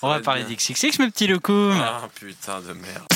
On va parler d'XXX, mes petits locaux. Ah putain de merde.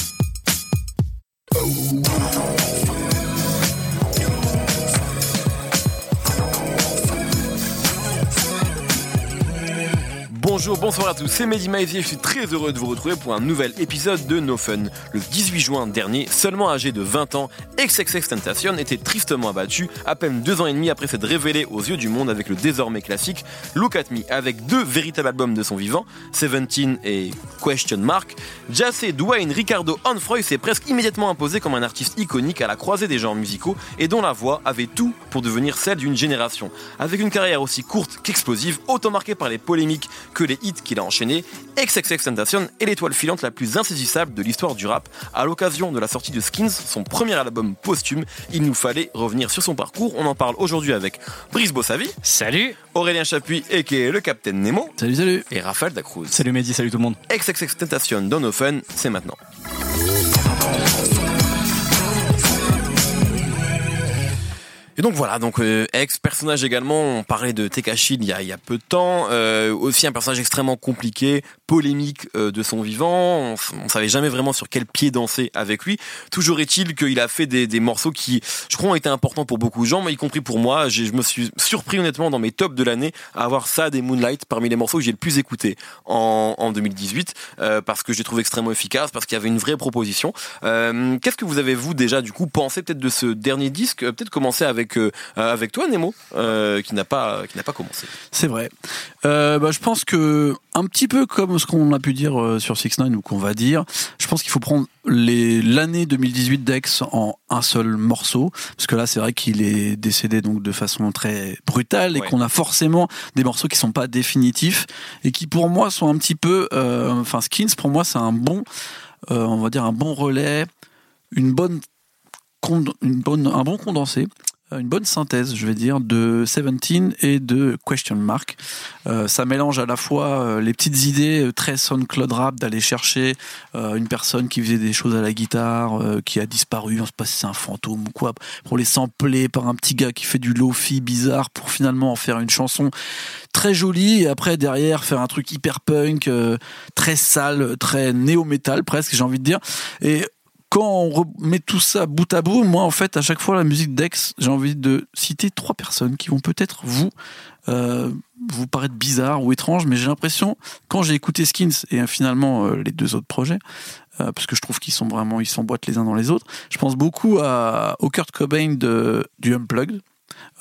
Bonjour, bonsoir à tous, c'est Mehdi Maizy je suis très heureux de vous retrouver pour un nouvel épisode de No Fun. Le 18 juin dernier, seulement âgé de 20 ans, XXX Tentation était tristement abattu à peine deux ans et demi après s'être révélé aux yeux du monde avec le désormais classique Look at Me, avec deux véritables albums de son vivant, Seventeen et Question Mark. Jassé Dwayne Ricardo Onfroy s'est presque immédiatement imposé comme un artiste iconique à la croisée des genres musicaux et dont la voix avait tout pour devenir celle d'une génération. Avec une carrière aussi courte qu'explosive, autant marquée par les polémiques que les hits qu'il a enchaînés, XXXTentacion est l'étoile filante la plus insaisissable de l'histoire du rap. À l'occasion de la sortie de Skins, son premier album posthume, il nous fallait revenir sur son parcours. On en parle aujourd'hui avec Brice Bossavi. Salut Aurélien Chapuis, et qui est le Capitaine Nemo. Salut, salut Et Raphaël Dacruz. Salut Mehdi, salut tout le monde. XXXTentacion dans nos fun, c'est maintenant. Donc voilà, donc euh, ex personnage également. On parlait de Tekashi il y a, il y a peu de temps. Euh, aussi un personnage extrêmement compliqué, polémique euh, de son vivant. On, on savait jamais vraiment sur quel pied danser avec lui. Toujours est-il qu'il a fait des, des morceaux qui, je crois, ont été importants pour beaucoup de gens, mais y compris pour moi. Je me suis surpris honnêtement dans mes tops de l'année à avoir ça des Moonlight parmi les morceaux que j'ai le plus écouté en, en 2018 euh, parce que j'ai trouvé extrêmement efficace, parce qu'il y avait une vraie proposition. Euh, Qu'est-ce que vous avez vous déjà du coup pensé peut-être de ce dernier disque Euh, Peut-être commencer avec euh, avec toi Nemo, euh, qui n'a pas qui n'a pas commencé. C'est vrai. Euh, bah, je pense que un petit peu comme ce qu'on a pu dire sur Six Nine ou qu'on va dire, je pense qu'il faut prendre l'année 2018 d'Ex en un seul morceau, parce que là c'est vrai qu'il est décédé donc de façon très brutale et Ouais. qu'on a forcément des morceaux qui sont pas définitifs et qui pour moi sont un petit peu, euh, enfin Skins pour moi c'est un bon, euh, on va dire un bon relais, une bonne une bonne, un bon condensé, une bonne synthèse, je vais dire, de Seventeen et de Question Mark. Euh, ça mélange à la fois euh, les petites idées euh, très SoundCloud rap d'aller chercher euh, une personne qui faisait des choses à la guitare, euh, qui a disparu, on se pas si c'est un fantôme ou quoi, pour les sampler par un petit gars qui fait du lofi bizarre pour finalement en faire une chanson très jolie et après derrière faire un truc hyper punk, euh, très sale, très néo-metal presque, j'ai envie de dire. Et quand on remet tout ça bout à bout, moi en fait à chaque fois la musique d'Ex, j'ai envie de citer trois personnes qui vont peut-être vous euh, vous paraître bizarres ou étranges, mais j'ai l'impression quand j'ai écouté Skins et euh, finalement euh, les deux autres projets, parce que je trouve qu'ils sont vraiment ils s'emboîtent les uns dans les autres, je pense beaucoup à au Kurt Cobain de du Unplugged.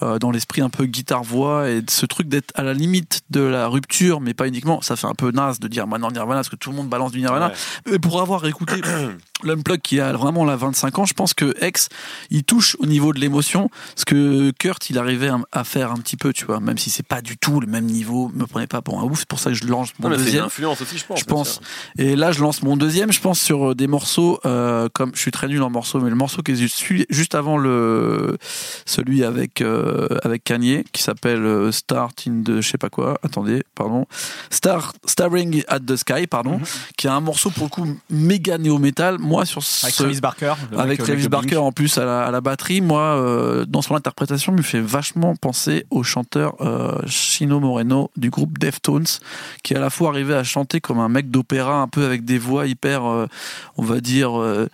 Euh, dans l'esprit un peu guitare-voix et ce truc d'être à la limite de la rupture, mais pas uniquement. Ça fait un peu naze de dire maintenant Nirvana, parce que tout le monde balance du Nirvana. Mais pour avoir écouté l'Unplug qui a vraiment la 25 ans, je pense que X, il touche au niveau de l'émotion, ce que Kurt, il arrivait à- faire un petit peu, tu vois, même si c'est pas du tout le même niveau, me prenez pas pour un ouf, c'est pour ça que je lance mon Non, mais c'est une deuxième. influence aussi, je pense. Je. Et là, je lance mon deuxième, je pense, sur euh, des morceaux, euh, comme je suis très nul en morceaux, mais le morceau qui est juste avant le, celui avec, euh, avec Kanye, qui s'appelle euh, Start in the, je sais pas quoi, attendez, pardon, Star, Starring at the Sky, pardon, Mhm. qui est un morceau pour le coup méga néo-metal. Moi, sur Avec ce, Travis Barker. avec euh, Travis Barker en plus à la, à la batterie, moi, euh, dans son interprétation, me fait vachement penser au chanteur euh, Chino Moreno du groupe Deftones, qui est à la fois arrivé à chanter comme un mec d'opéra, un peu avec des voix hyper, euh, on va dire, euh, euh,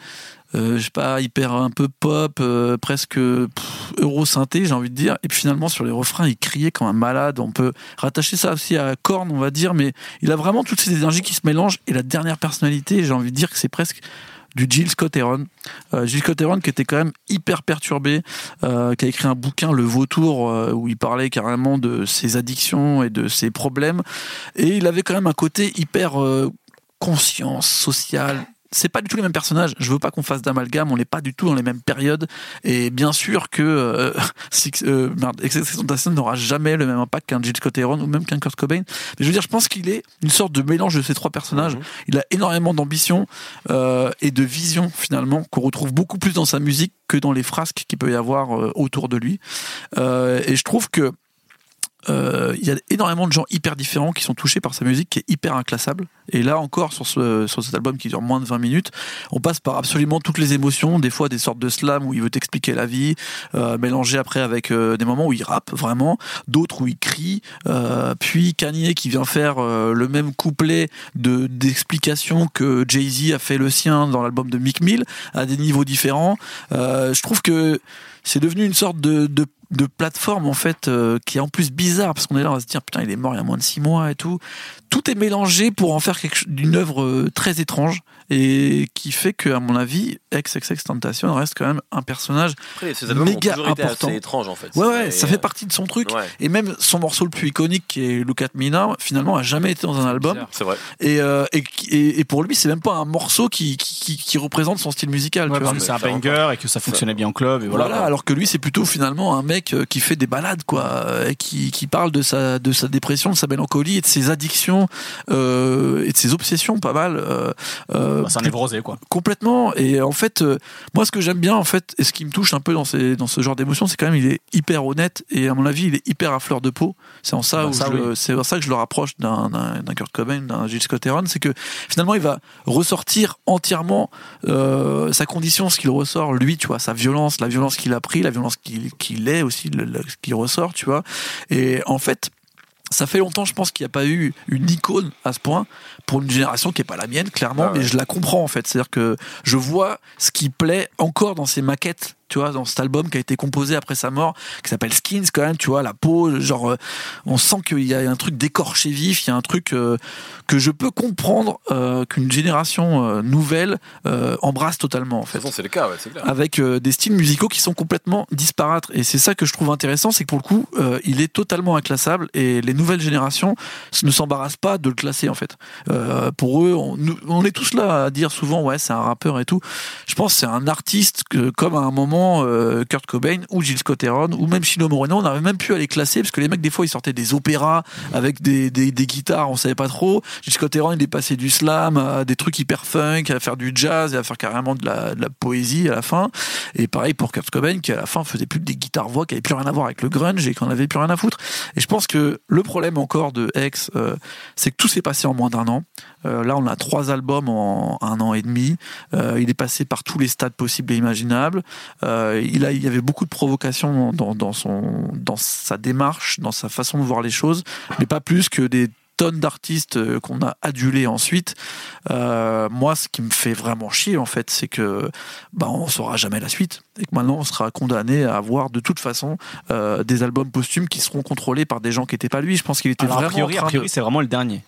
je sais pas, hyper un peu pop, euh, presque euro synthé, j'ai envie de dire. Et puis finalement, sur les refrains, il criait comme un malade. On peut rattacher ça aussi à Korn, on va dire, mais il a vraiment toutes ces énergies qui se mélangent. Et la dernière personnalité, j'ai envie de dire que c'est presque du Jill Scott Heron. Euh, Jill Scott qui était quand même hyper perturbé, euh, qui a écrit un bouquin, Le Vautour, euh, où il parlait carrément de ses addictions et de ses problèmes. Et il avait quand même un côté hyper euh, conscience sociale. C'est pas du tout les mêmes personnages. Je veux pas qu'on fasse d'amalgame. On n'est pas du tout dans les mêmes périodes. Et bien sûr que euh, Six- euh, merde, n'aura jamais le même impact qu'un Jill Scott Heron ou même qu'un Kurt Cobain. Mais je veux dire, je pense qu'il est une sorte de mélange de ces trois personnages. Mhm. Il a énormément d'ambition euh, et de vision finalement qu'on retrouve beaucoup plus dans sa musique que dans les frasques qu'il peut y avoir euh, autour de lui. Euh, et je trouve que euh, il y a énormément de gens hyper différents qui sont touchés par sa musique qui est hyper inclassable. Et là encore, sur, ce, sur cet album qui dure moins de 20 minutes, on passe par absolument toutes les émotions, des fois des sortes de slam où il veut t'expliquer la vie, euh, mélangé après avec euh, des moments où il rappe vraiment, d'autres où il crie, euh, puis Kanye qui vient faire euh, le même couplet de d'explication que Jay-Z a fait le sien dans l'album de Mick Mill à des niveaux différents. Je trouve que c'est devenu une sorte de, de de plateforme en fait euh, qui est en plus bizarre parce qu'on est là on va se dire putain il est mort il y a moins de six mois et tout tout est mélangé pour en faire quelque chose d'une œuvre euh, très étrange et qui fait que à mon avis XXX Tentation reste quand même un personnage Après, ces albums Méga ont été important. assez étranges en fait. ouais ouais ça euh, fait partie de son truc Ouais, et même son morceau le plus iconique qui est Look at Me Now finalement a jamais été dans un album c'est vrai. et, euh, et, et, et pour lui c'est même pas un morceau qui, qui, qui représente son style musical Ouais, tu parce vois. que c'est un banger et que ça fonctionnait bien en club. Et voilà. Voilà, alors que lui c'est plutôt finalement un mec euh, qui fait des balades quoi, euh, et qui, qui parle de sa de sa dépression, de sa mélancolie et de ses addictions euh, et de ses obsessions pas mal. euh, euh, Bah, c'est un névrosé, quoi. complètement. Et en fait, euh, moi ce que j'aime bien en fait et ce qui me touche un peu dans ces dans ce genre d'émotion, c'est quand même il est hyper honnête et à mon avis il est hyper à fleur de peau. C'est en ça Bah, où ça, je le- c'est en ça que je le rapproche d'un d'un d'un Kurt Cobain, d'un Gilles Scott Heron, c'est que finalement il va ressortir entièrement sa condition, ce qu'il ressort, lui, tu vois, sa violence, la violence qu'il a pris, la violence qu'il qu'il est aussi, le- le- ce qui ressort, tu vois. Et en fait, ça fait longtemps, je pense, qu'il n'y a pas eu une icône à ce point pour une génération qui est pas la mienne, clairement, Ah ouais. mais je la comprends en fait. C'est-à-dire que je vois ce qui plaît encore dans ces maquettes, tu vois, dans cet album qui a été composé après sa mort, qui s'appelle Skins quand même, tu vois, la peau, genre, euh, on sent qu'il y a un truc d'écorché vif, il y a un truc euh, que je peux comprendre euh, qu'une génération nouvelle embrasse totalement en fait c'est le cas, ouais, c'est clair. avec des styles musicaux qui sont complètement disparates. Et c'est ça que je trouve intéressant, c'est que pour le coup, il est totalement inclassable et les nouvelles générations ne s'embarrassent pas de le classer en fait. Pour eux, on est tous là à dire souvent ouais c'est un rappeur et tout. Je pense que c'est un artiste que comme à un moment euh, Kurt Cobain ou Gilles Scott Heron ou même Chino Moreno, on n'avait même pu à les classer parce que les mecs des fois ils sortaient des opéras avec des, guitares, on savait pas trop. Gilles Scott Heron il est passé du slam à des trucs hyper funk, à faire du jazz et à faire carrément de la, poésie à la fin. Et pareil pour Kurt Cobain qui à la fin faisait plus des guitares voix qui avaient plus rien à voir avec le grunge et qu'on avait plus rien à foutre. Et je pense que le problème encore de X, euh, c'est que tout s'est passé en moins d'un an. Euh, là, on a trois albums en un an et demi. Euh, il est passé par tous les stades possibles et imaginables. Euh, il, a, il y avait beaucoup de provocations dans, dans, son, dans sa démarche, dans sa façon de voir les choses, mais pas plus que des tonnes d'artistes qu'on a adulés ensuite. Euh, moi, ce qui me fait vraiment chier, en fait, c'est que bah, on saura jamais la suite et que maintenant on sera condamné à avoir de toute façon euh, des albums posthumes qui seront contrôlés par des gens qui n'étaient pas lui. Je pense qu'il était Alors, vraiment priori, en a priori, de... c'est vraiment le dernier.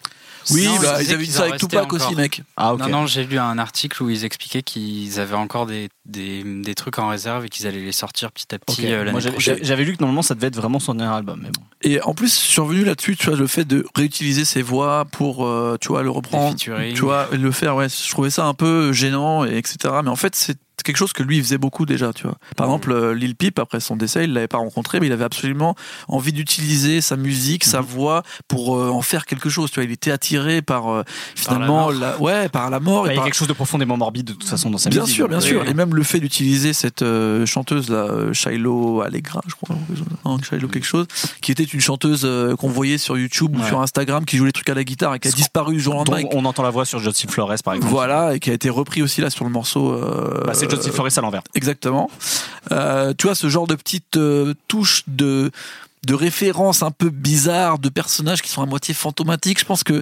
Oui, Non, bah, ils avaient dit ça avec Tupac encore. aussi, mec. Ah, ok. Non, non, j'ai lu un article où ils expliquaient qu'ils avaient encore des, des, des trucs en réserve et qu'ils allaient les sortir petit à petit Ok. euh, l'année Moi, j'avais- prochaine. j'avais j'avais lu que normalement ça devait être vraiment son dernier album. Mais bon. Et en plus, je suis revenu là-dessus, tu vois, le fait de réutiliser ses voix pour, euh, tu vois, le reprendre, tu vois, le faire, ouais, je trouvais ça un peu gênant, et etc. Mais en fait, c'est quelque chose que lui il faisait beaucoup déjà, tu vois. Par Mhm. exemple, euh, Lil Peep, après son décès, il l'avait pas rencontré, mais il avait absolument envie d'utiliser sa musique, sa voix pour euh, en faire quelque chose, tu vois. Il était attiré par, euh, finalement, la ouais, par la mort. Bah, et il y a par- quelque chose de profondément morbide de toute façon dans sa Bien musique. sûr, bien sûr. Et même le fait d'utiliser cette euh, chanteuse là, Shiloh Allegra, je crois, Shiloh quelque chose, qui était une chanteuse qu'on voyait sur YouTube ou sur Instagram, qui jouait des trucs à la guitare et qui a disparu du jour au lendemain. on entend la voix sur Justin Flores par exemple. Voilà, et qui a été repris aussi là sur le morceau. Bah, c'est Justin Flores à l'envers. Exactement. Euh, tu vois, ce genre de petite euh, touche de de références un peu bizarres, de personnages qui sont à moitié fantomatiques. Je pense que,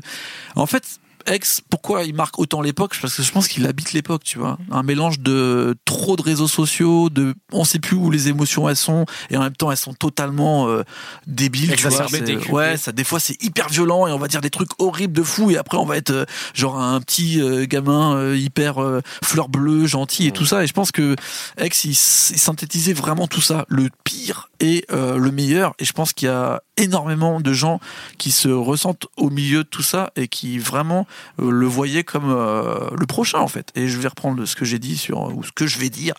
en fait, X, pourquoi il marque autant l'époque? Parce que je pense qu'il habite l'époque, tu vois. Un mélange de trop de réseaux sociaux, de on sait plus où les émotions elles sont, et en même temps elles sont totalement euh, débiles, tu vois. Ouais, ça des fois c'est hyper violent et on va dire des trucs horribles de fou et après on va être euh, genre un petit euh, gamin euh, hyper euh, fleur bleue, gentil et tout ça. Et je pense que X il, il synthétisait vraiment tout ça, le pire et euh, le meilleur. Et je pense qu'il y a énormément de gens qui se ressentent au milieu de tout ça et qui vraiment le voyaient comme euh, le prochain en fait. Et je vais reprendre ce que j'ai dit sur ou ce que je vais dire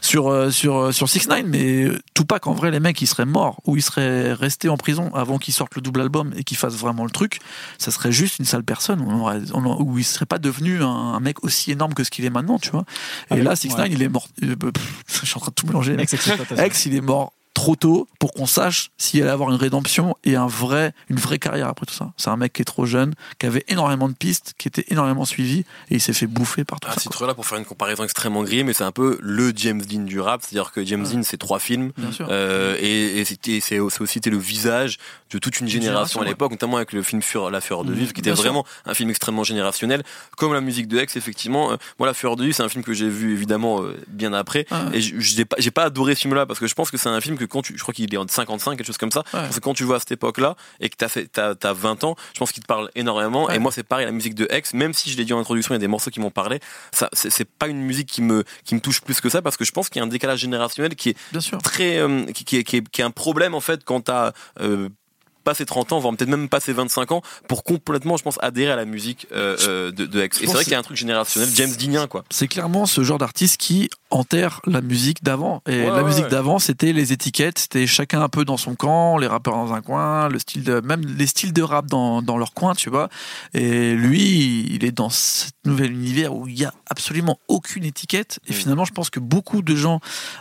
sur euh, sur euh, sur Six Nine, mais euh, Tupac en vrai les mecs ils seraient morts ou ils seraient restés en prison avant qu'ils sortent le double album et qu'ils fassent vraiment le truc. Ça serait juste une sale personne. On aurait, on aurait- ou il serait pas devenu un, un mec aussi énorme que ce qu'il est maintenant, tu vois. Et Ah, là Six ouais. Nine il est mort. euh, pff, je suis en train de tout mélanger. Ex, il est mort trop tôt pour qu'on sache s'il allait avoir une rédemption et un vrai, une vraie carrière après tout ça. C'est un mec qui est trop jeune, qui avait énormément de pistes, qui était énormément suivi et il s'est fait bouffer par tout Ah, ça. c'est là pour faire une comparaison extrêmement grillée, mais c'est un peu le James Dean du rap. C'est-à-dire que James Ouais. Dean, c'est trois films. Bien sûr. Euh, et et c'est aussi été le visage de toute une Une génération génération, à l'époque, notamment avec le film Fureur, La Fureur de Vivre, qui était bien sûr. vraiment un film extrêmement générationnel, comme la musique de X, effectivement. Euh, moi, La Fureur de Vivre, c'est un film que j'ai vu évidemment euh, bien après. Ah, Et je- j'ai pas, pas adoré ce film-là parce que je pense que c'est un film que quand tu, je crois qu'il est en 55, quelque chose comme ça. Ouais. Parce que quand tu vois à cette époque-là et que t'as fait, t'as, t'as 20 ans, je pense qu'il te parle énormément. Ouais. Et moi, c'est pareil, la musique de X, même si je l'ai dit en introduction, il y a des morceaux qui m'ont parlé. Ça, c'est, pas une musique qui me, qui me touche plus que ça parce que je pense qu'il y a un décalage générationnel qui est Bien sûr. très, euh, qui, qui est, qui, est, qui est un problème en fait quand t'as euh, passé 30 ans, voire peut-être même passé 25 ans, pour complètement, je pense, adhérer à la musique euh, euh, de, de X. Et c'est vrai qu'il y a un truc générationnel, James Deanien, quoi. C'est clairement ce genre d'artiste qui enterre la musique d'avant. Et Ouais, la ouais, musique ouais. d'avant, c'était les étiquettes, c'était chacun un peu dans son camp, les rappeurs dans un coin, le style de, même les styles de rap dans, dans leur coin, tu vois. Et lui, il est dans ce nouvel univers où il y a absolument aucune étiquette. Et Mm. finalement, je pense que beaucoup de gens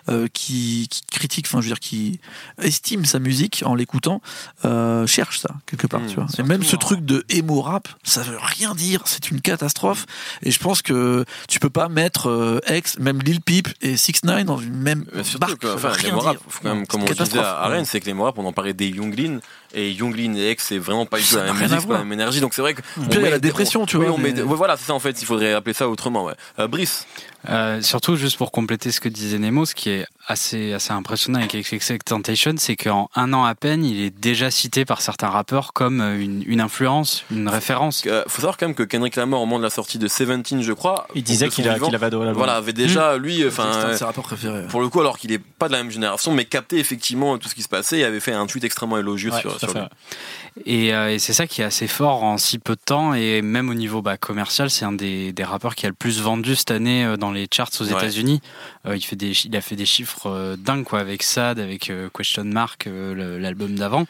euh, qui, qui critiquent, enfin, je veux dire, qui estiment sa musique en l'écoutant, euh, cherchent ça quelque part, Mm, tu vois. Et même ce hein. truc de emo rap, ça veut rien dire. C'est une catastrophe. Et je pense que tu peux pas mettre euh, X, même Lil Peep et 6 9 dans une même Euh, Surtout barque. que, enfin, les quand même, comme on disait à Rennes, c'est que les Morap, on en parlait des Younglin, et Younglin et X, c'est vraiment pas du tout la même musique, pas la même énergie, donc c'est vrai que. Puis il y a met- la dépression, tu oui, vois, on met- mais- ouais, voilà, c'est ça en fait, il faudrait appeler ça autrement, ouais. Euh, Brice. Euh, surtout, juste pour compléter ce que disait Nemo, ce qui est assez, assez impressionnant avec XXX Temptation, c'est qu'en un an à peine, il est déjà cité par certains rappeurs comme euh, une, une influence, une référence. Euh, faut savoir quand même que Kendrick Lamar, au moment de la sortie de Seventeen, je crois, Il disait qu'il avait adoré l'album. Voilà, avait déjà, lui, C'est enfin. un de euh, ses rappeurs préférés. pour le coup, alors qu'il est pas de la même génération, mais capté effectivement tout ce qui se passait et avait fait un tweet extrêmement élogieux Ouais, sur, sur lui. Et, euh, et c'est ça qui est assez fort en si peu de temps. Et même au niveau bah, commercial, c'est un des, des rappeurs qui a le plus vendu cette année dans les charts aux Ouais. États-Unis. Euh, il, fait des, il a fait des chiffres euh, dingues quoi, avec Sad, avec euh, Question Mark, euh, l'album d'avant.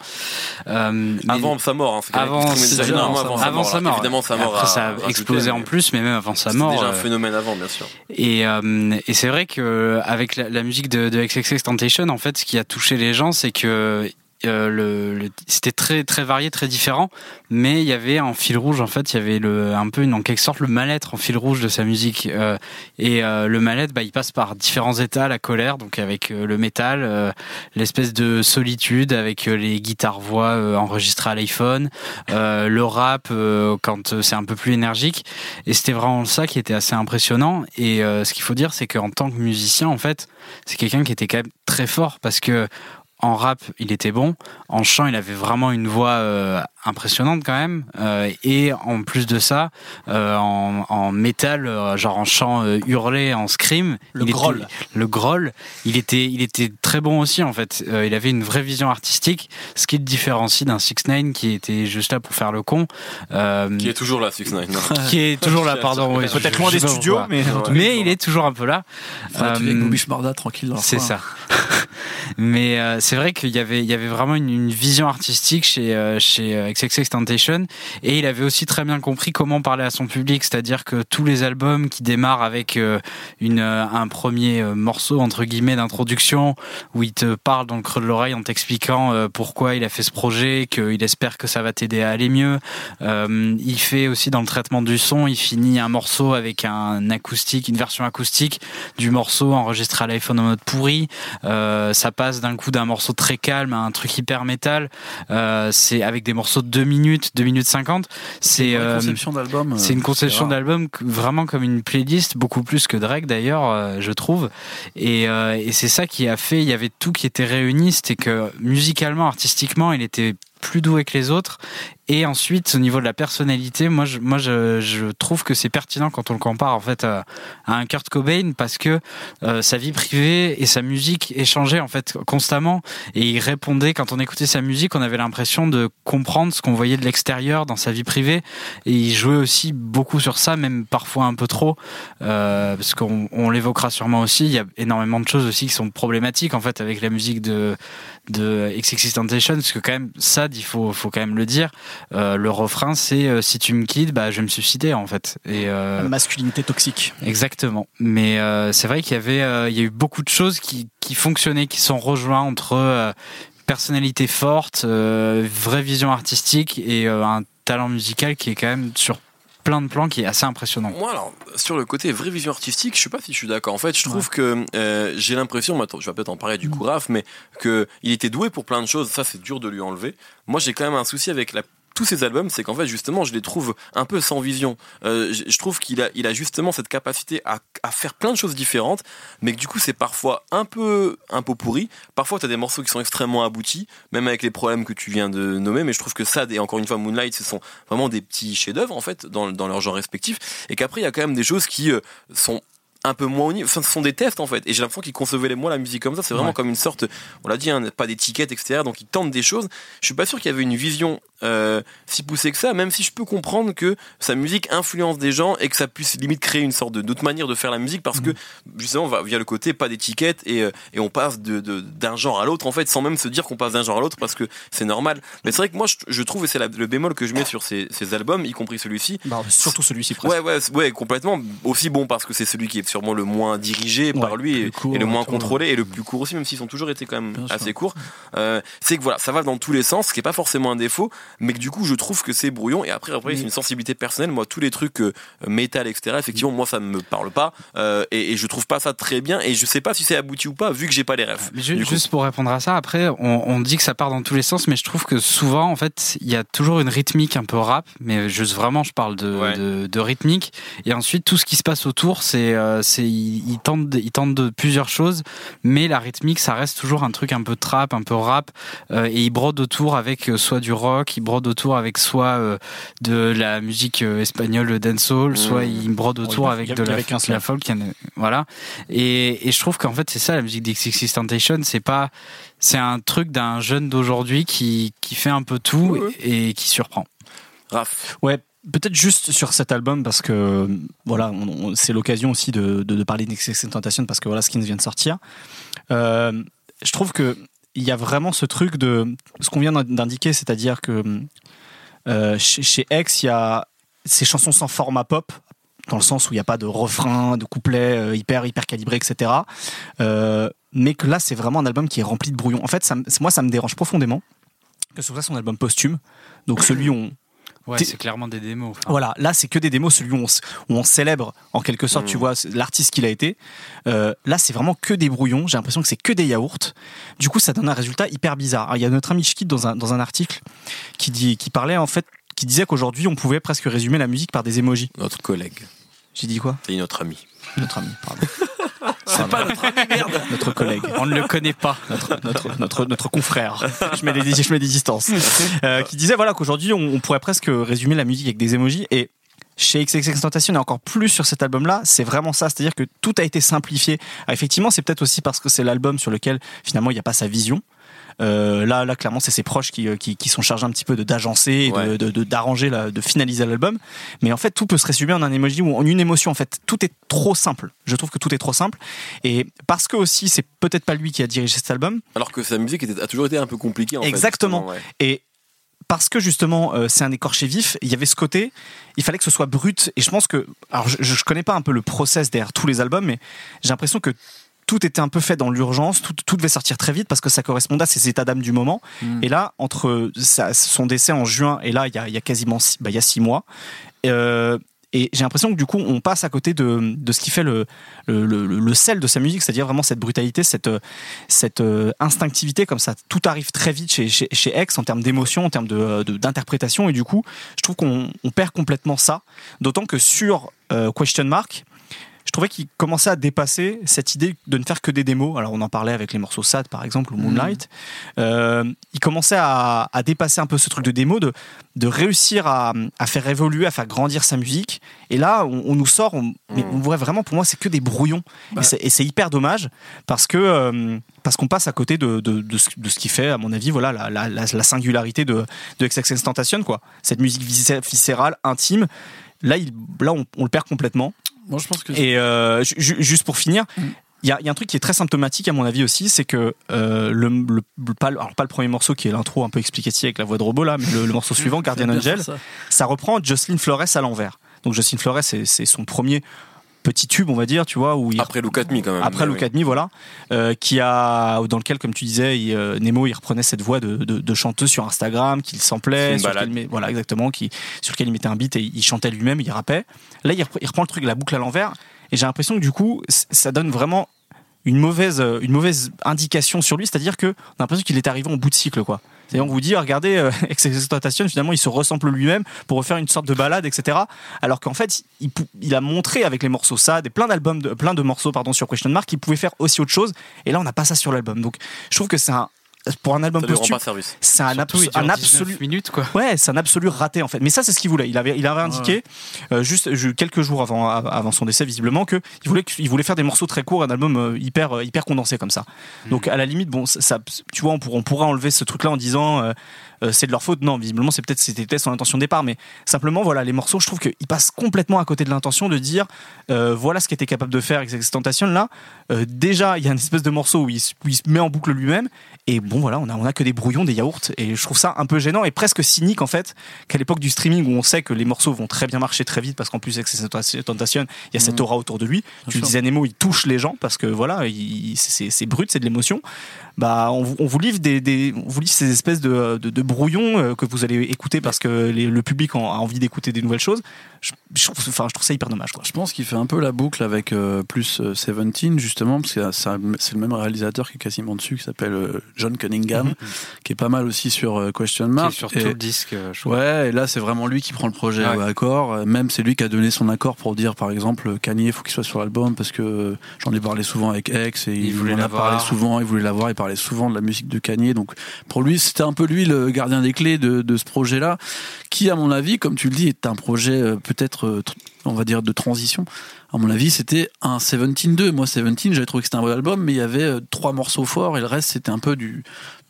Avant sa mort, Avant, sa mort. Évidemment, sa mort après, a ça a explosé en plus, mais même avant sa mort. déjà un phénomène avant, bien sûr. Et, et c'est vrai que avec la, la musique de, de XXX Temptation, en fait, ce qui a touché les gens, c'est que euh, c'était très très varié, très différent, mais il y avait en fil rouge, en fait, il y avait un peu en quelque sorte le mal-être en fil rouge de sa musique. Euh, et euh, le mal-être, bah, il passe par différents états, la colère, donc avec le métal, l'espèce de solitude avec les guitares voix enregistrées à l'iPhone, le rap quand c'est un peu plus énergique. Et c'était vraiment ça qui était assez impressionnant. Et ce qu'il faut dire, c'est qu'en tant que musicien, en fait, c'est quelqu'un qui était quand même très fort parce que en rap, il était bon. En chant, il avait vraiment une voix euh, impressionnante quand même. Euh, et en plus de ça, euh, en, en métal, euh, genre en chant euh, hurlé, en scream, Le il groll. était- le groll, il était, il était très bon aussi en fait. Euh, il avait une vraie vision artistique, ce qui le différencie d'un 6 9 qui était juste là pour faire le con, euh, Qui est toujours là, 6 9 qui est toujours là, pardon. oui, Peut-être loin des studios, mais. Ouais. Mais il est toujours un peu là. Enfin, Euh, Bobby Shmurda tranquille c'est ça. Mais euh, c'est vrai qu'il y avait, il y avait vraiment une, une vision artistique chez, euh, chez XXX Temptation et il avait aussi très bien compris comment parler à son public, c'est-à-dire que tous les albums qui démarrent avec euh, une, euh, un premier euh, morceau entre guillemets d'introduction où il te parle dans le creux de l'oreille en t'expliquant pourquoi il a fait ce projet, qu'il espère que ça va t'aider à aller mieux. Il fait aussi dans le traitement du son, il finit un morceau avec un acoustique, une version acoustique du morceau enregistré à l'iPhone en mode pourri. Ça passe d'un coup d'un morceau très calme à un truc hyper métal. C'est avec des morceaux 2 minutes, 2 minutes 50. C'est Une euh, conception d'album. euh, c'est une conception d'album vraiment comme une playlist, beaucoup plus que Drake d'ailleurs, euh, je trouve. Et, euh, et c'est ça qui a fait, il y avait tout qui était réuni, c'était que musicalement, artistiquement, il était plus doué que les autres. Et ensuite, au niveau de la personnalité, moi, je, moi, je, je trouve que c'est pertinent quand on le compare en fait à, à un Kurt Cobain parce que euh, sa vie privée et sa musique échangeaient en fait constamment et il répondait quand on écoutait sa musique, on avait l'impression de comprendre ce qu'on voyait de l'extérieur dans sa vie privée et il jouait aussi beaucoup sur ça, même parfois un peu trop, euh, parce qu'on on l'évoquera sûrement aussi. Il y a énormément de choses aussi qui sont problématiques en fait avec la musique de de XXXTentacion, parce que quand même ça, il faut faut quand même le dire. Euh, le refrain, c'est euh, si tu me quittes, bah je vais me suicider en fait. Et euh, Masculinité toxique. Exactement. Mais euh, c'est vrai qu'il y avait, euh, il y a eu beaucoup de choses qui, qui fonctionnaient, qui sont rejoints entre euh, personnalité forte, euh, vraie vision artistique et euh, un talent musical qui est quand même sur plein de plans qui est assez impressionnant. Moi, alors, sur le côté vraie vision artistique, je sais pas si je suis d'accord. En fait, je trouve que euh, j'ai l'impression, maintenant, je vais peut-être en parler du coup, Raph, mais que il était doué pour plein de choses. Ça, c'est dur de lui enlever. Moi, j'ai quand même un souci avec la tous ces albums, c'est qu'en fait, justement, je les trouve un peu sans vision. Euh, je, je trouve qu'il a, il a justement cette capacité à, à faire plein de choses différentes, mais que du coup, c'est parfois un peu, un peu pourri. Parfois, tu as des morceaux qui sont extrêmement aboutis, même avec les problèmes que tu viens de nommer, mais je trouve que ça, et encore une fois, Moonlight, ce sont vraiment des petits chefs-d'œuvre, en fait, dans, dans leur genre respectif, et qu'après, il y a quand même des choses qui euh, sont un peu moins au niveau. Enfin, ce sont des tests en fait. Et j'ai l'impression qu'ils concevaient les moi la musique comme ça. C'est vraiment Ouais. comme une sorte, on l'a dit, hein, pas d'étiquette, etc. Donc ils tentent des choses. Je suis pas sûr qu'il y avait une vision euh, si poussée que ça, même si je peux comprendre que sa musique influence des gens et que ça puisse limite créer une sorte de d'autre manière de faire la musique parce que justement va- via le côté pas d'étiquette et, euh, et on passe de de- d'un genre à l'autre en fait sans même se dire qu'on passe d'un genre à l'autre parce que c'est normal. Mais c'est vrai que moi je, je trouve et c'est le bémol que je mets sur ces, ces albums, y compris celui-ci, Bah, surtout celui-ci. Ouais, ouais, ouais, complètement. Aussi bon parce que c'est celui qui est sûrement le moins dirigé par lui et, plus court, et le moins contrôlé et le plus court aussi, même s'ils ont toujours été quand même Bien assez courts. Euh, c'est que voilà, ça va dans tous les sens, ce qui est pas forcément un défaut, mais que du coup, je trouve que c'est brouillon. Et après, après, c'est une sensibilité personnelle. Moi, tous les trucs euh, métal, etc. Effectivement, moi, ça me parle pas euh, et, et je trouve pas ça très bien. Et je sais pas si c'est abouti ou pas, vu que j'ai pas les. Mais coup. juste pour répondre à ça, après, on, on dit que ça part dans tous les sens, mais je trouve que souvent, en fait, il y a toujours une rythmique un peu rap, mais juste vraiment, je parle de, Ouais. de, de rythmique. Et ensuite, tout ce qui se passe autour, c'est, euh, ils tentent, de- ils tentent de plusieurs choses, mais la rythmique, ça reste toujours un truc un peu trap, un peu rap, euh, et ils brodent autour avec soit du rock, ils brodent autour avec soit euh, de la musique euh, espagnole, le dancehall, Mmh. soit ils brodent autour avec il de il la, folk, il voilà. Et, et je trouve qu'en fait, c'est ça la musique d'XXX Temptation, c'est pas, c'est un truc d'un jeune d'aujourd'hui qui, qui fait un peu tout Ouais, et, et qui surprend. Raph. Ouais, peut-être juste sur cet album parce que voilà, on- on- c'est l'occasion aussi de, de, de parler d'Excess Tentation parce que voilà, Skins vient de sortir. Euh, je trouve que il y a vraiment ce truc de ce qu'on vient d'indiquer, c'est-à-dire que euh, chez, X, il y a ces chansons sans format pop dans le sens où il n'y a pas de refrain, de couplet euh, hyper hyper calibré, etc. Euh, mais que là, c'est vraiment un album qui est rempli de brouillons. En fait, moi, ça me dérange profondément que ce soit son album posthume. Donc celui on, Ouais, c'est clairement des démos. enfin. voilà, là c'est que des démos, celui où on, s- où on célèbre en quelque sorte, tu vois, c'est l'artiste qu'il a été. Euh, là c'est vraiment que des brouillons, j'ai l'impression que c'est que des yaourts. Du coup ça donne un résultat hyper bizarre. Alors, il y a notre ami Chikit dans un, dans un article qui, dit, qui parlait en fait, qui disait qu'aujourd'hui on pouvait presque résumer la musique par des emojis. Notre collègue. J'ai dit quoi? C'est notre ami. Notre ami, pardon. C'est pas notre ami, merde Notre collègue. On ne le connaît pas. notre, notre, notre, notre confrère. Je mets des, je mets des distances. Euh, qui disait voilà qu'aujourd'hui on, on pourrait presque résumer la musique avec des emojis et chez XXX Tentation et encore plus sur cet album-là, c'est vraiment ça, c'est-à-dire que tout a été simplifié. Effectivement, c'est peut-être aussi parce que c'est l'album sur lequel finalement il n'y a pas sa vision. Euh, là, là, clairement, c'est ses proches qui, euh, qui, qui sont chargés un petit peu de d'agencer, et de- Ouais. de de- d'arranger, de finaliser l'album. Mais en fait, tout peut se résumer en un emoji ou en une émotion. En fait, tout est trop simple. Je trouve que tout est trop simple. Et parce que aussi, c'est peut-être pas lui qui a dirigé cet album, Alors que sa musique était- a toujours été un peu compliquée. En fait, Exactement. ouais. et parce que justement euh, c'est un écorché vif, il y avait ce côté, il fallait que ce soit brut. Et je pense que, alors je, je connais pas un peu le process derrière tous les albums, mais j'ai l'impression que tout était un peu fait dans l'urgence, tout, tout devait sortir très vite parce que ça correspondait à ses états d'âme du moment. Mm. Et là, entre sa- son décès en juin et là, il y a, il y a quasiment six, bah, il y a six mois. Euh, et j'ai l'impression que du coup, on passe à côté de, de ce qui fait le, le, le- le sel de sa musique, c'est-à-dire vraiment cette brutalité, cette, euh, cette instinctivité, comme ça, tout arrive très vite chez, chez, chez X en termes d'émotion, en termes de- de- d'interprétation, et du coup, je trouve qu'on on perd complètement ça. D'autant que sur euh, Question Mark, trouvais qu'il commençait à dépasser cette idée de ne faire que des démos. Alors on en parlait avec les morceaux Sad par exemple ou Moonlight. Euh, il commençait à, à dépasser un peu ce truc de démo, de, de réussir à, à faire évoluer, à faire grandir sa musique. Et là, on, on nous sort, on, mais on voit vraiment, pour moi, c'est que des brouillons. Bah. Et c'est- Et c'est hyper dommage parce que euh, parce qu'on passe à côté de, de, de ce, de ce qui fait, à mon avis, voilà, la, la, la- la singularité de, de XXX Tentation, quoi. Cette musique viscé- viscérale, intime. Là, il, là on, on le perd complètement. Moi, je pense que Et euh, ju- ju- juste pour finir, il Mm. y, a, il y a un truc qui est très symptomatique à mon avis aussi, c'est que euh, le, le- le- pas, alors pas le premier morceau qui est l'intro un peu explicatif avec la voix de robot là, mais le, le morceau suivant, Guardian Angel, ça. ça reprend Jocelyn Flores à l'envers. Donc Jocelyn Flores, c'est son premier petit tube, on va dire, tu vois, où il Après Look at Me, quand même. après oui. at Me, voilà, euh, qui a dans lequel, comme tu disais, il, euh, Nemo, il reprenait cette voix de, de, de chanteuse sur Instagram, qu'il samplait, sur lequel voilà exactement, qui sur lequel il mettait un beat et il chantait lui-même, il rappait. Là, il reprend, il reprend le truc, la boucle à l'envers, et j'ai l'impression que du coup, ça donne vraiment une mauvaise, une mauvaise indication sur lui, c'est-à-dire que on a l'impression qu'il est arrivé en bout de cycle, quoi. C'est-à-dire, on vous dit, regardez, euh, Exploitation, finalement, il se ressemble lui-même pour refaire une sorte de balade, etc. Alors qu'en fait, il, a montré avec les morceaux ça, des plein d'albums, de, de morceaux, pardon, sur Question Mark, qu'il pouvait faire aussi autre chose. Et là, on n'a pas ça sur l'album. Donc, je trouve que c'est un, pour un album Ça posthume, c'est un, abso- un 19 absolu. minutes, quoi. Ouais, c'est un absolu raté en fait. Mais ça, c'est ce qu'il voulait. Il avait, il avait indiqué euh, juste quelques jours avant, avant son décès, visiblement, que il voulait, il voulait faire des morceaux très courts, un album euh, hyper, euh, hyper condensé comme ça. Donc à la limite, bon, ça, ça- tu vois, on, pourra- on pourra enlever ce truc-là en disant euh, c'est de leur faute. Non, visiblement, c'est peut-être c'était peut-être son intention de départ, mais simplement, voilà, les morceaux, je trouve qu'ils passent complètement à côté de l'intention de dire euh, voilà ce qu'était capable de faire avec Tentation là. Euh, déjà, il y a une espèce de morceau où il, se- où il se met en boucle lui-même. Et bon, voilà, on a, on a que des brouillons, des yaourts. Et je trouve ça un peu gênant et presque cynique, en fait, qu'à l'époque du streaming où on sait que les morceaux vont très bien marcher très vite parce qu'en plus, avec Tentation, il y a cette Mhm. aura autour de lui. tu le disais, Nemo, il touche les gens parce que voilà, il- c'est c'est brut, c'est de l'émotion. Bah, on, vous- on vous livre des, des- on vous livre ces espèces de, de, de brouillons euh, que vous allez écouter parce que les- le public en- a envie d'écouter des nouvelles choses. Je, je trouve, enfin, je trouve ça hyper dommage, quoi. Je pense qu'il fait un peu la boucle avec euh, plus euh, Seventeen, justement, parce que c'est le même réalisateur qui est quasiment dessus, qui s'appelle euh, John Cunningham, qui est pas mal aussi sur euh, Question Qui est Mark. sur Et- tout le disque, euh, je trouve. Ouais, et là c'est vraiment lui qui prend le projet Ouais. au accord. Euh, Même c'est lui qui a donné son accord pour dire, par exemple, Kanye, faut qu'il soit sur l'album parce que j'en ai parlé souvent avec X et il, voulait en a l'avoir. parlé souvent. Il voulait l'avoir. Il parlait souvent de la musique de Kanye. Donc pour lui, c'était un peu lui le gardien des clés de, ce projet-là, qui, à mon avis, comme tu le dis, est un projet euh, peut-être, euh, on va dire, de transition. À mon avis, c'était un Seventeen 2. Moi, Seventeen, j'avais trouvé que c'était un bon album, mais il y avait euh, trois morceaux forts et le reste, c'était un peu du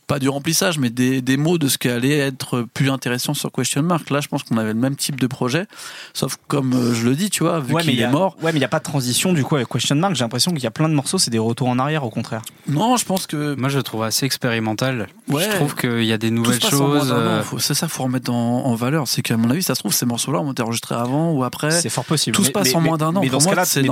pas du remplissage, mais des, des mots de ce qui allait être plus intéressant sur Question Mark. Là, je pense qu'on avait le même type de projet, sauf comme euh, je le dis, tu vois, vu Ouais, mais qu'il est a- mort. Ouais, mais il n'y a pas de transition du coup avec Question Mark. J'ai l'impression qu'il y a plein de morceaux, c'est des retours en arrière au contraire. Non, je pense que Moi, je le trouve assez expérimental. Ouais. Je trouve qu'il y a des nouvelles choses. euh, C'est ça, faut remettre en, en valeur. C'est qu'à mon avis, ça se trouve, ces morceaux-là ont été enregistrés avant ou après. C'est fort possible. tout se passe mais- en moins d'un an. Mais dans ce cas-là, si je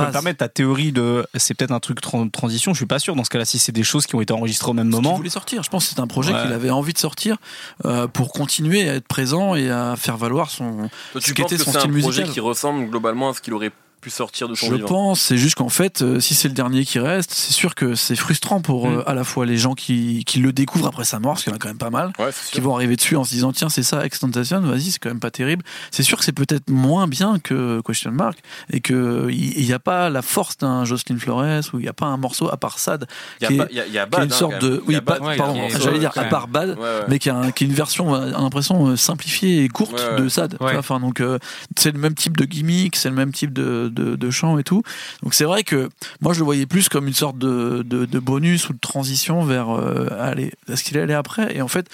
peux me permettre, ta théorie de c'est peut-être un truc tran- transition, je suis pas sûr. Dans ce cas-là, si c'est des choses qui ont été enregistrées au même moment, sortir. Je pense que c'est un projet Ouais. qu'il avait envie de sortir euh, pour continuer à être présent et à faire valoir son. Toi, tu penses que son c'est un style projet musical. qui ressemble globalement à ce qu'il aurait pu sortir de son Je vivant pense, c'est juste qu'en fait, euh, si c'est le dernier qui reste, c'est sûr que c'est frustrant pour Mm. euh, à la fois les gens qui, qui le découvrent après sa mort, parce qu'il y en a quand même pas mal, Ouais, qui vont arriver dessus en se disant tiens c'est ça Extentation, vas-y c'est quand même pas terrible. C'est sûr que c'est peut-être moins bien que Question Mark et que il n'y a pas la force d'un Jocelyn Flores ou il n'y a pas un morceau à part Sad qui est- une hein, sorte de oui pardon j'allais dire à part Bad Ouais, ouais. mais qui, est une version on a l'impression euh, simplifiée et courte Ouais, ouais. de Sad enfin donc euh, c'est le même type de gimmick c'est le même type de, de, de chant et tout donc c'est vrai que moi je le voyais plus comme une sorte de, de, de bonus ou de transition vers euh, aller à ce qu'il allait après et en fait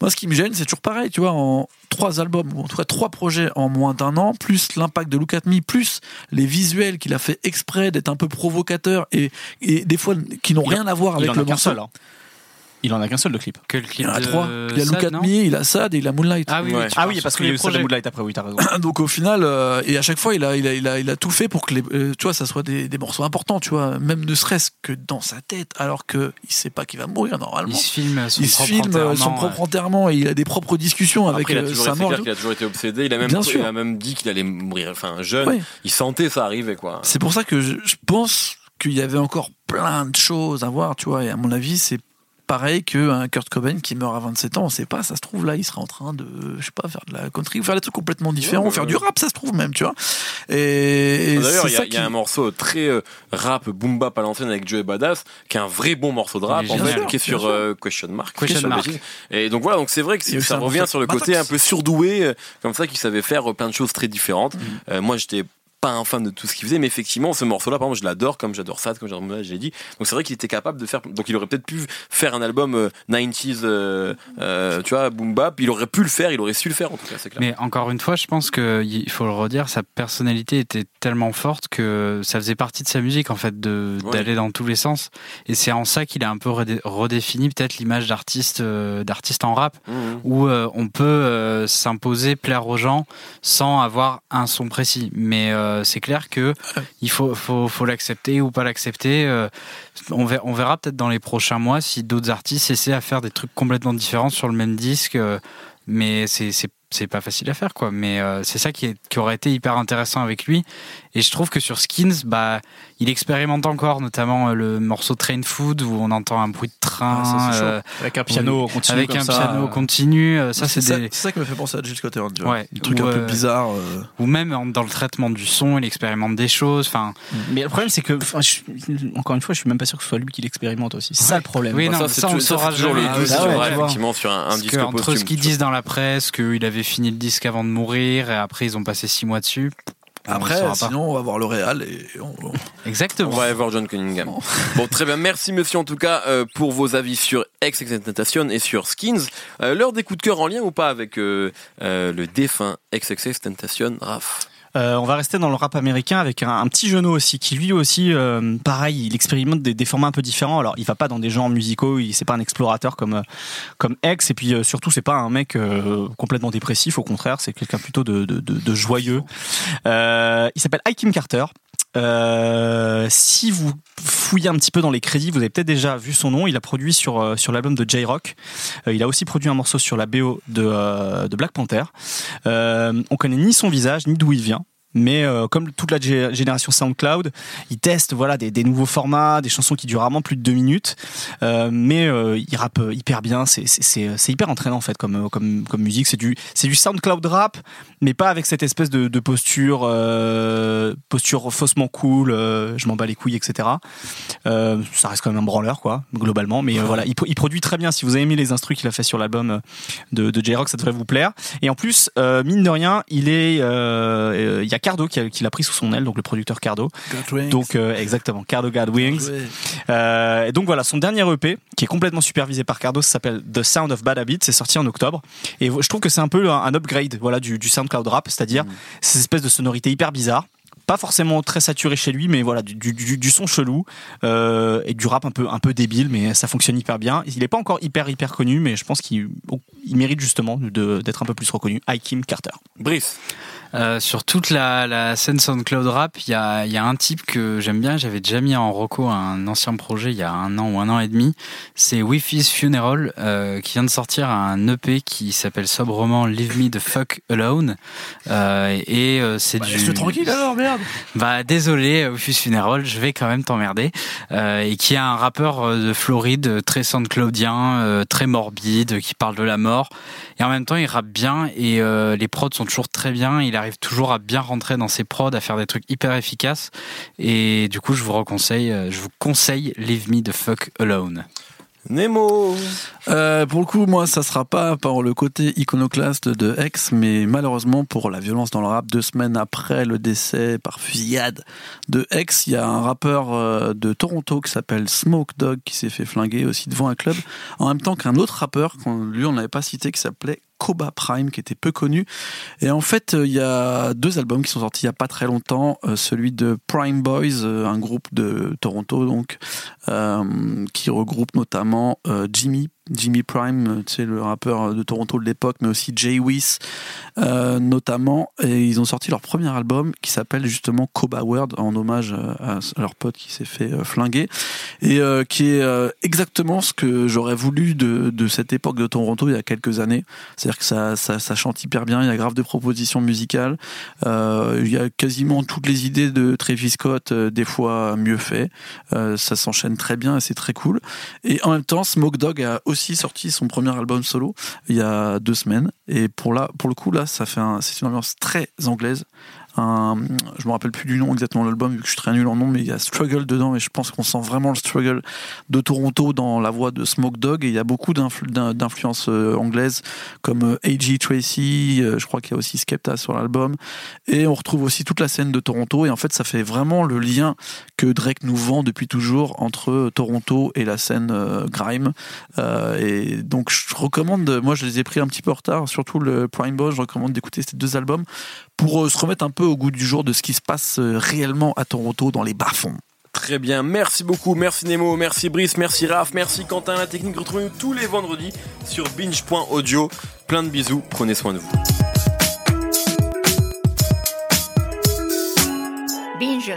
moi ce qui me gêne c'est toujours pareil tu vois en trois albums ou en tout cas trois projets en moins d'un an plus l'impact de Look at Me plus les visuels qu'il a fait exprès d'être un peu provocateur et, et des fois qui n'ont rien à voir avec le morceau seul. hein. Il en a qu'un seul de clip. Que le il clip y en a trois il y a Look at Me il a Sad et il a Moonlight Ah oui, Ouais. Ah oui, parce qu'il y a les eu. Moonlight après, oui, t'as raison. donc au final euh, et à chaque fois il a il a il a, il a tout fait pour que les euh, tu vois ça soit des, des morceaux importants tu vois même ne serait-ce que dans sa tête alors que il sait pas qu'il va mourir normalement Il se filme son il se propre filme euh, son enterrement, propre enterrement et il a des propres discussions avec Après, il a toujours sa mort qu'il a toujours été obsédé. Il a même, Bien il a même dit qu'il allait mourir. Enfin, jeune, Ouais. il sentait ça arriver, quoi. c'est pour ça que je, je pense qu'il y avait encore plein de choses à voir tu vois et à mon avis c'est pareil qu'un Kurt Cobain qui meurt à 27 ans on sait pas ça se trouve là il sera en train de je sais pas faire de la country ou faire des trucs complètement différents Ouais, faire ouais. du rap ça se trouve même tu vois et, et D'ailleurs, il y, a- ça il y a qui- un morceau très euh, rap boom bap à l'ancienne avec Joey Badass, qui est un vrai bon morceau de rap, en fait, qui est sur euh, Question Mark. Question Mark. Et donc voilà, donc c'est vrai que ça revient sur le côté un peu surdoué, euh, comme ça, qui savait faire euh, plein de choses très différentes. Mm. Euh, moi, j'étais pas un fan de tout ce qu'il faisait, mais effectivement, ce morceau-là, par exemple, je l'adore, comme j'adore ça, comme l'ai dit. Donc c'est vrai qu'il était capable de faire, donc il aurait peut-être pu faire un album euh, 90s, euh, euh, tu vois, boom bap, il aurait pu le faire, il aurait su le faire, en tout cas, c'est clair. Mais encore une fois, je pense que il faut le redire, sa personnalité était tellement forte que ça faisait partie de sa musique en fait Ouais. d'aller dans tous les sens. Et c'est en ça qu'il a un peu redé- redéfini peut-être l'image d'artiste euh, d'artiste en rap Mhm. où euh, on peut euh, s'imposer, plaire aux gens sans avoir un son précis. Mais euh, c'est clair que il faut, faut, faut l'accepter ou pas l'accepter. Euh, on verra, on verra peut-être dans les prochains mois si d'autres artistes essaient à faire des trucs complètement différents sur le même disque. euh, mais c'est c'est pas facile à faire quoi mais euh, c'est ça qui, est, qui aurait été hyper intéressant avec lui et je trouve que sur Skins bah il expérimente encore notamment euh, le morceau Train Food où on entend un bruit de train Ah, ça, euh, Avec un piano continu avec comme un ça. piano continu euh, ça c'est ça, des c'est ça qui me fait penser à Jill Scott Heron. Ouais. Des trucs Ou, un peu bizarres. euh. ou même dans le traitement du son il expérimente des choses enfin Mais le problème, c'est que, enfin, je- encore une fois, je suis même pas sûr que ce soit lui qui l'expérimente aussi. C'est ça le problème. Oui, Bah, non, ça, c'est ça, on saura toujours le oui, effectivement, sur un, disque que entre ce qu'ils disent dans la presse qu'il avait fini le disque avant de mourir et après ils ont passé six mois dessus on Après, pas. sinon, on va voir le Real et on- on- exactement On va aller voir John Cunningham. Bon, très bien. Merci, monsieur, en tout cas, euh, pour vos avis sur XXXTentacion et sur Skins. Euh, L'heure des coups de cœur en lien ou pas avec euh, euh, le défunt XXXTentacion, Raph? Euh, on va rester dans le rap américain avec un, petit genou aussi qui lui aussi euh, pareil il expérimente des, formats un peu différents alors il va pas dans des genres musicaux il c'est pas un explorateur comme euh, comme X et puis euh, surtout c'est pas un mec complètement dépressif au contraire c'est quelqu'un plutôt de, de, joyeux il s'appelle Hakim Carter si vous fouillez un petit peu dans les crédits, vous avez peut-être déjà vu son nom. Il a produit sur sur l'album de J-Rock. Il a aussi produit un morceau sur la BO de de Black Panther. On connaît ni son visage ni d'où il vient. Mais euh, comme toute la gé- génération SoundCloud, il teste voilà des, nouveaux formats, des chansons qui durent rarement plus de deux minutes. Euh, mais euh, il rappe hyper bien. C'est c'est hyper entraînant en fait comme musique. C'est du du SoundCloud rap, mais pas avec cette espèce de, posture euh, posture faussement cool. euh, je m'en bats les couilles, etc. Euh, ça reste quand même un branleur quoi globalement. Mais euh, voilà, il, pro- il produit très bien. Si vous avez aimé les instrus qu'il a fait sur l'album euh, de, de J-Rock, ça devrait vous plaire. Et en plus, euh, mine de rien, il est, euh, euh, il y a Cardo qui l'a pris sous son aile, donc le producteur Cardo. Donc euh, exactement, Cardo God Wings. Euh, et donc voilà, son dernier EP, qui est complètement supervisé par Cardo, ça s'appelle The Sound of Bad Habits, c'est sorti en octobre. Et je trouve que c'est un peu un, un upgrade, voilà, du, du SoundCloud rap, c'est-à-dire ces espèces de sonorités hyper bizarres. Pas forcément très saturé chez lui, mais voilà, du, du, du- du son chelou euh, et du rap un peu un peu débile, mais ça fonctionne hyper bien. Il est pas encore hyper hyper connu, mais je pense qu'il il mérite justement d'être un peu plus reconnu. Hakim Carter. Brice. Euh, sur toute la, la scène SoundCloud rap, il y a, y a un type que j'aime bien. J'avais déjà mis en reco un ancien projet il y a un an ou un an et demi. C'est Wi-Fi's Funeral euh, qui vient de sortir un EP qui s'appelle sobrement Leave Me the Fuck Alone. Euh, et c'est Bah, du. Tranquille alors, merde. Bah désolé, Wi-Fi's Funeral, je vais quand même t'emmerder. Et qui est un rappeur de Floride, très SoundCloudien, très morbide, qui parle de la mort. Et en même temps, il rappe bien et les prods sont toujours très bien. Il arrive toujours à bien rentrer dans ses prods, à faire des trucs hyper efficaces. Et du coup, je vous reconseille, euh, je vous conseille Leave Me the Fuck Alone. Nemo. Euh, pour le coup, moi, ça sera pas par le côté iconoclaste de X, mais malheureusement pour la violence dans le rap, deux semaines après le décès par fusillade de X, il y a un rappeur euh, de Toronto qui s'appelle Smoke Dog qui s'est fait flinguer aussi devant un club, en même temps qu'un autre rappeur, qu'on- lui on n'avait pas cité, qui s'appelait Koba Prime, qui était peu connu. Et en fait, euh, il y a deux albums qui sont sortis il y a pas très longtemps. Euh, celui de Prime Boys, euh, un groupe de Toronto, donc, qui regroupe notamment Jimmy, Jimmy Prime, euh, tu sais, le rappeur de Toronto de l'époque, mais aussi Jay Weiss, euh, notamment. Et ils ont sorti leur premier album qui s'appelle justement Coba World, en hommage euh, à leur pote qui s'est fait flinguer, et qui est exactement ce que j'aurais voulu de, de cette époque de Toronto il y a quelques années. C'est-à-dire que ça, ça, ça chante hyper bien, il y a grave de propositions musicales, il y a quasiment toutes les idées de Travis Scott, des fois mieux fait. Ça s'enchaîne très bien et c'est très cool. Et en même temps, Smoke Dogg a aussi sorti son premier album solo il y a deux semaines. Et pour, là, pour le coup, là, ça fait c'est une ambiance très anglaise. Un, je me rappelle plus du nom exactement de l'album vu que je suis très nul en nom, mais il y a Struggle dedans et je pense qu'on sent vraiment le struggle de Toronto dans la voix de Smoke Dogg et il y a beaucoup d'influ- d'in- d'influences euh, anglaises comme euh, A.G. Tracy, euh, je crois qu'il y a aussi Skepta sur l'album et on retrouve aussi toute la scène de Toronto et en fait ça fait vraiment le lien que Drake nous vend depuis toujours entre Toronto et la scène grime et donc je recommande moi je les ai pris un petit peu en retard surtout le Prime Boss je recommande d'écouter ces deux albums pour se remettre un peu au goût du jour de ce qui se passe euh, réellement à Toronto dans les bas-fonds. Très bien, merci beaucoup, merci Nemo, merci Brice, merci Raph, merci Quentin, la technique. Retrouvez-nous tous les vendredis sur binge.audio. Plein de bisous, prenez soin de vous. Binge.